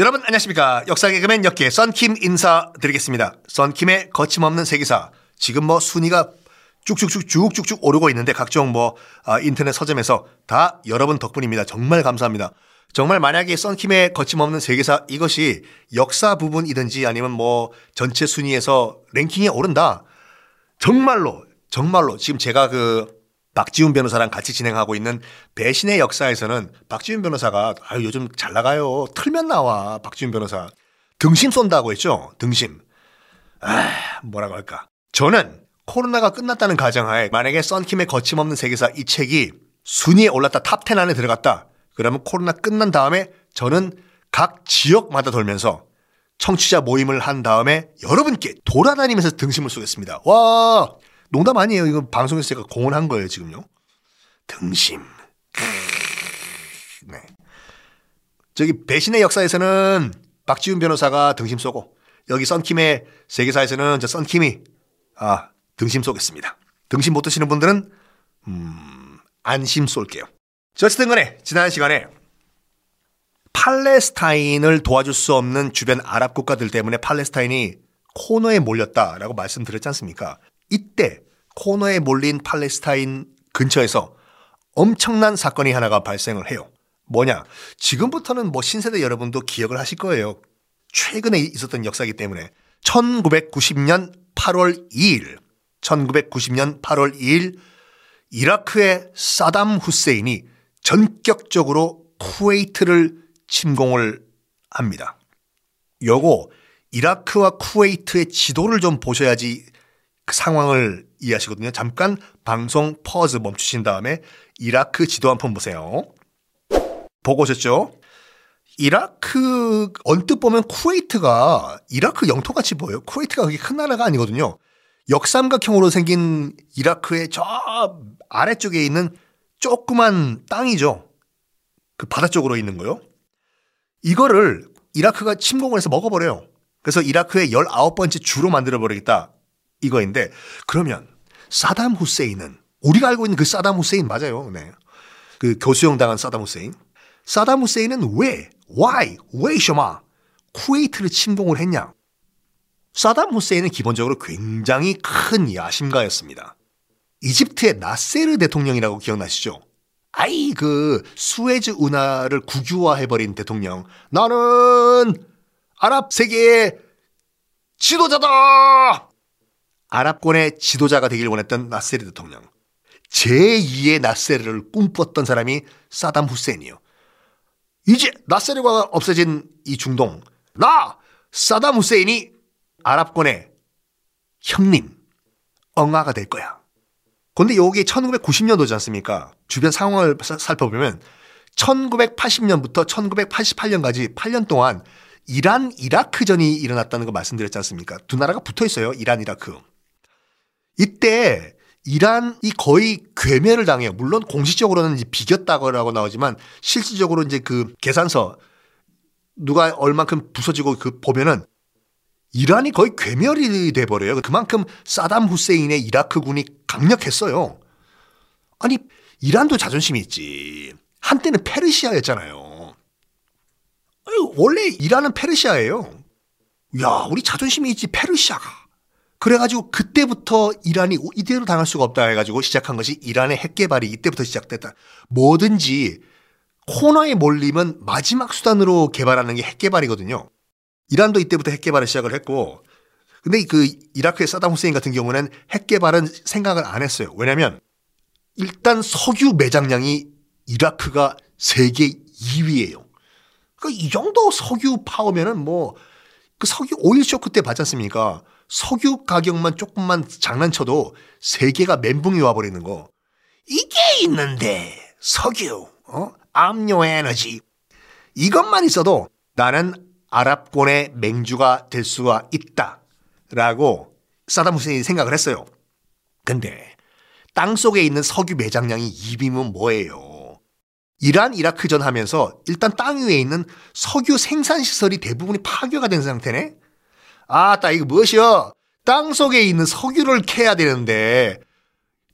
여러분 안녕하십니까 역사 개그맨 역계 썬킴 인사드리겠습니다. 썬킴의 거침없는 세계사 지금 뭐 순위가 쭉쭉쭉 쭉쭉쭉 오르고 있는데 각종 뭐 아, 인터넷 서점에서 다 여러분 덕분입니다. 정말 감사합니다. 정말 만약에 썬킴의 거침없는 세계사 이것이 역사 부분이든지 아니면 뭐 전체 순위에서 랭킹에 오른다. 정말로 정말로 지금 제가 그 박지훈 변호사랑 같이 진행하고 있는 배신의 역사에서는 박지훈 변호사가 아유 요즘 잘 나가요. 틀면 나와 박지훈 변호사. 등심 쏜다고 했죠. 등심. 아 뭐라고 할까. 저는 코로나가 끝났다는 가정하에 만약에 썬킴의 거침없는 세계사 이 책이 순위에 올랐다 top 10 안에 들어갔다. 그러면 코로나 끝난 다음에 저는 각 지역마다 돌면서 청취자 모임을 한 다음에 여러분께 돌아다니면서 등심을 쏘겠습니다. 와 농담 아니에요. 이거 방송에서 제가 공언한 거예요, 지금요. 등심. 네. 저기 배신의 역사에서는 박지훈 변호사가 등심 쏘고 여기 썬킴의 세계사에서는 저 썬킴이 아 등심 쏘겠습니다. 등심 못 드시는 분들은 음 안심 쏠게요. 저 어쨌든 간에 지난 시간에 팔레스타인을 도와줄 수 없는 주변 아랍 국가들 때문에 팔레스타인이 코너에 몰렸다라고 말씀드렸지 않습니까? 이때 코너에 몰린 팔레스타인 근처에서 엄청난 사건이 하나가 발생을 해요. 뭐냐? 지금부터는 뭐 신세대 여러분도 기억을 하실 거예요. 최근에 있었던 역사이기 때문에 1990년 8월 2일, 1990년 8월 2일 이라크의 사담 후세인이 전격적으로 쿠웨이트를 침공을 합니다. 요거 이라크와 쿠웨이트의 지도를 좀 보셔야지 그 상황을 이해하시거든요. 잠깐 방송 퍼즈 멈추신 다음에 이라크 지도 한 번 보세요. 보고 오셨죠? 이라크 언뜻 보면 쿠웨이트가 이라크 영토같이 보여요. 쿠웨이트가 그렇게 큰 나라가 아니거든요. 역삼각형으로 생긴 이라크의 저 아래쪽에 있는 조그만 땅이죠. 그 바다 쪽으로 있는 거요. 이거를 이라크가 침공을 해서 먹어버려요. 그래서 이라크의 19번째 주로 만들어버리겠다. 이거인데 그러면 사담 후세인은 우리가 알고 있는 그 사담 후세인 맞아요. 네. 그 교수형 당한 사담 후세인. 사담 후세인은 왜, why, 왜 셔마 쿠웨이트를 침공을 했냐? 사담 후세인은 기본적으로 굉장히 큰 야심가였습니다. 이집트의 나세르 대통령이라고 기억나시죠? 아이 그 수에즈 운하를 국유화해버린 대통령. 나는 아랍 세계의 지도자다! 아랍권의 지도자가 되길 원했던 나세르 대통령. 제2의 나세르를 꿈꿨던 사람이 사담 후세인이요. 이제 나세르가 없어진 이 중동. 나! 사담 후세인이 아랍권의 형님, 엉아가 될 거야. 근데 여기 1990년도지 않습니까? 주변 상황을 살펴보면 1980년부터 1988년까지 8년 동안 이란 이라크전이 일어났다는 거 말씀드렸지 않습니까? 두 나라가 붙어 있어요. 이란 이라크. 이때 이란이 거의 괴멸을 당해요. 물론 공식적으로는 이제 비겼다고 나오지만 실질적으로 이제 그 계산서 누가 얼만큼 부서지고 그 보면은 이란이 거의 괴멸이 돼 버려요. 그만큼 사담 후세인의 이라크군이 강력했어요. 아니 이란도 자존심이 있지. 한때는 페르시아였잖아요. 원래 이란은 페르시아예요. 야, 우리 자존심이 있지 페르시아가. 그래가지고 그때부터 이란이 이대로 당할 수가 없다 해가지고 시작한 것이 이란의 핵 개발이 이때부터 시작됐다. 뭐든지 코너에 몰리면 마지막 수단으로 개발하는 게 핵 개발이거든요. 이란도 이때부터 핵 개발을 시작을 했고, 근데 그 이라크의 사담 후세인 같은 경우는 핵 개발은 생각을 안 했어요. 왜냐면 일단 석유 매장량이 이라크가 세계 2위예요. 그러니까 이 정도 석유 파오면은 뭐 그 석유 오일 쇼크 때 봤지 않습니까? 석유 가격만 조금만 장난쳐도 세계가 멘붕이 와버리는 거. 이게 있는데 석유, 어? 압류 에너지 이것만 있어도 나는 아랍권의 맹주가 될 수가 있다라고 사담 후세인이 생각을 했어요. 근데 땅 속에 있는 석유 매장량이 2비면 뭐예요? 이란 이라크전 하면서 일단 땅 위에 있는 석유 생산 시설이 대부분이 파괴가 된 상태네. 아따 이거 무엇이여? 땅 속에 있는 석유를 캐야 되는데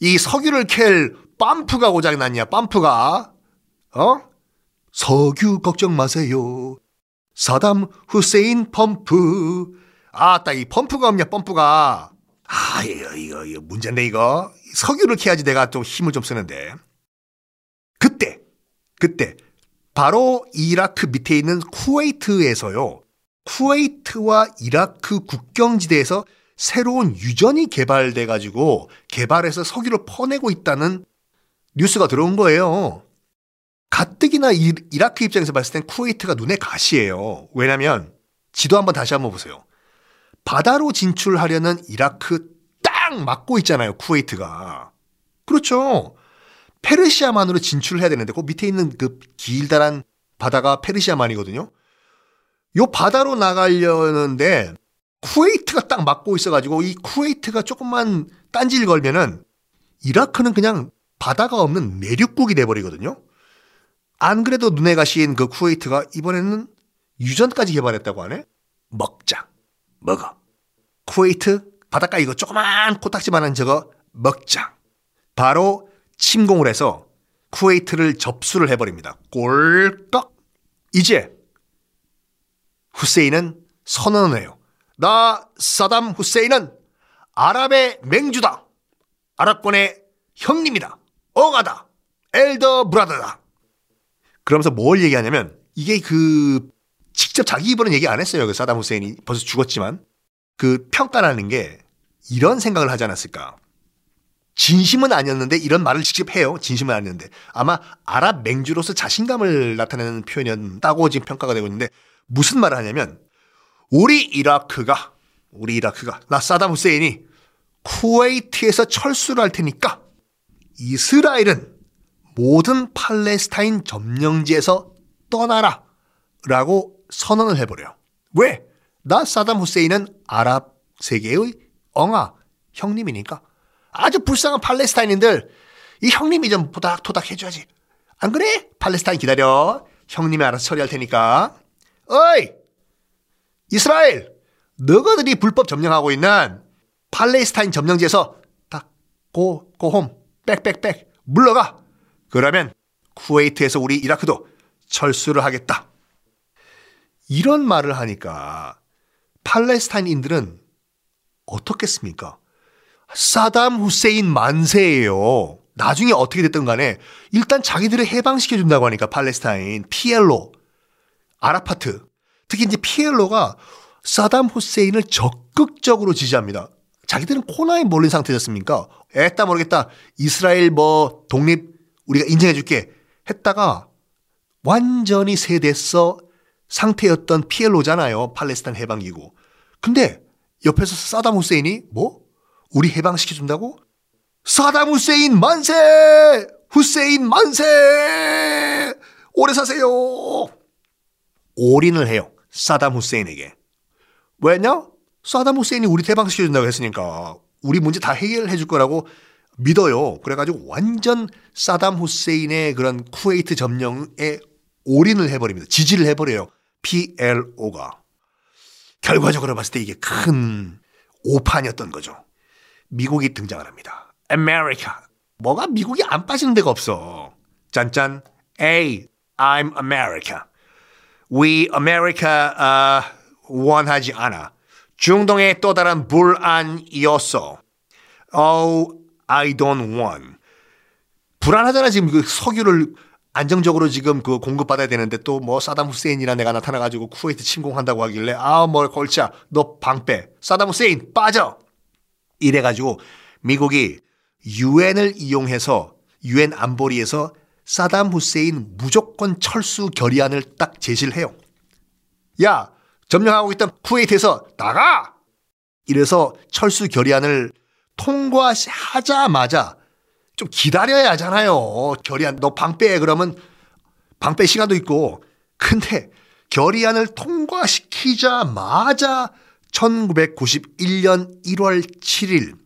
이 석유를 캘 빰프가 고장 났냐? 빰프가 어? 석유 걱정 마세요. 사담 후세인 펌프. 아따, 이 펌프가 없냐, 펌프가. 아, 이거, 이거, 이거, 문제인데, 이거. 석유를 캐야지 내가 좀 힘을 좀 쓰는데. 그때, 그때, 바로 이라크 밑에 있는 쿠웨이트에서요. 쿠웨이트와 이라크 국경지대에서 새로운 유전이 개발돼 가지고 개발해서 석유를 퍼내고 있다는 뉴스가 들어온 거예요. 가뜩이나 이, 이라크 입장에서 봤을 땐 쿠웨이트가 눈에 가시예요. 왜냐면 지도 한번 다시 한번 보세요. 바다로 진출하려는 이라크 딱 막고 있잖아요. 쿠웨이트가. 그렇죠. 페르시아만으로 진출해야 되는데 그 밑에 있는 그 길다란 바다가 페르시아만이거든요. 요 바다로 나가려는데 쿠웨이트가 딱 막고 있어가지고 이 쿠웨이트가 조금만 딴질 걸면은 이라크는 그냥 바다가 없는 내륙국이 돼버리거든요. 안 그래도 눈에 가시인 그 쿠웨이트가 이번에는 유전까지 개발했다고 하네? 먹자. 먹어. 쿠웨이트 바닷가 이거 조그만 코딱지만한 저거 먹자. 바로 침공을 해서 쿠웨이트를 접수를 해버립니다. 꼴꺽. 이제 후세인은 선언을 해요. 나 사담 후세인은 아랍의 맹주다. 아랍권의 형님이다. 엉하다. 엘더 브라더다. 그러면서 뭘 얘기하냐면 이게 그 직접 자기 입으로는 얘기 안 했어요. 그 사담 후세인이 벌써 죽었지만 그 평가라는 게 이런 생각을 하지 않았을까. 진심은 아니었는데 이런 말을 직접 해요. 진심은 아니었는데 아마 아랍 맹주로서 자신감을 나타내는 표현이었다고 지금 평가가 되고 있는데 무슨 말을 하냐면 우리 이라크가 우리 이라크가 나 사담 후세인이 쿠웨이트에서 철수를 할 테니까 이스라엘은 모든 팔레스타인 점령지에서 떠나라 라고 선언을 해버려요. 왜? 나 사담 후세인은 아랍 세계의 엉아 형님이니까 아주 불쌍한 팔레스타인인들 이 형님이 좀 보닥토닥 해줘야지. 안 그래? 팔레스타인 기다려. 형님이 알아서 처리할 테니까. 어이! 이스라엘! 너희들이 불법 점령하고 있는 팔레스타인 점령지에서 딱 고, 고홈, 빽빽빽 물러가. 그러면 쿠웨이트에서 우리 이라크도 철수를 하겠다. 이런 말을 하니까 팔레스타인인들은 어떻겠습니까? 사담 후세인 만세예요. 나중에 어떻게 됐든 간에 일단 자기들을 해방시켜 준다고 하니까 팔레스타인 피엘로 아라파트 특히 이제 피엘로가 사담 후세인을 적극적으로 지지합니다. 자기들은 코나에 몰린 상태였습니까? 애따 모르겠다. 이스라엘 뭐 독립 우리가 인정해 줄게 했다가 완전히 세대서 상태였던 피엘로잖아요. 팔레스타인 해방기고. 근데 옆에서 사담 후세인이 뭐? 우리 해방시켜 준다고? 사담 후세인 만세! 후세인 만세! 오래 사세요! 올인을 해요. 사담 후세인에게. 왜냐? 사담 후세인이 우리 해방시켜 준다고 했으니까 우리 문제 다 해결해 줄 거라고 믿어요. 그래가지고 완전 사담 후세인의 그런 쿠웨이트 점령에 올인을 해버립니다. 지지를 해버려요. PLO가. 결과적으로 봤을 때 이게 큰 오판이었던 거죠. 미국이 등장을 합니다. America. 뭐가 미국이 안 빠지는 데가 없어. 짠짠. Hey, I'm America. We America uh, 원하지 않아. 중동의 또 다른 불안이었어. Oh, I don't want. 불안하잖아 지금 그 석유를 안정적으로 지금 그 공급받아야 되는데 또 뭐 사담 후세인이라 내가 나타나가지고 쿠웨이트 침공한다고 하길래 아뭘 걸자 너 방패 사담 후세인 빠져 이래가지고 미국이 유엔을 이용해서 유엔 안보리에서 사담 후세인 무조건 철수 결의안을 딱 제시를 해요. 야 점령하고 있던 쿠웨이트에서 나가! 이래서 철수 결의안을 통과하자마자 좀 기다려야 하잖아요. 결의안 너 방빼 그러면 방빼 시간도 있고 근데 결의안을 통과시키자마자 1991년 1월 7일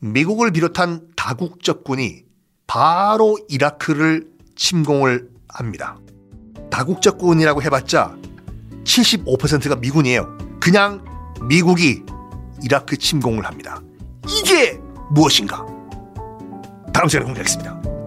미국을 비롯한 다국적군이 바로 이라크를 침공을 합니다. 다국적군이라고 해봤자 75%가 미군이에요. 그냥 미국이 이라크 침공을 합니다. 이게 무엇인가? 다음 시간에 공개하겠습니다.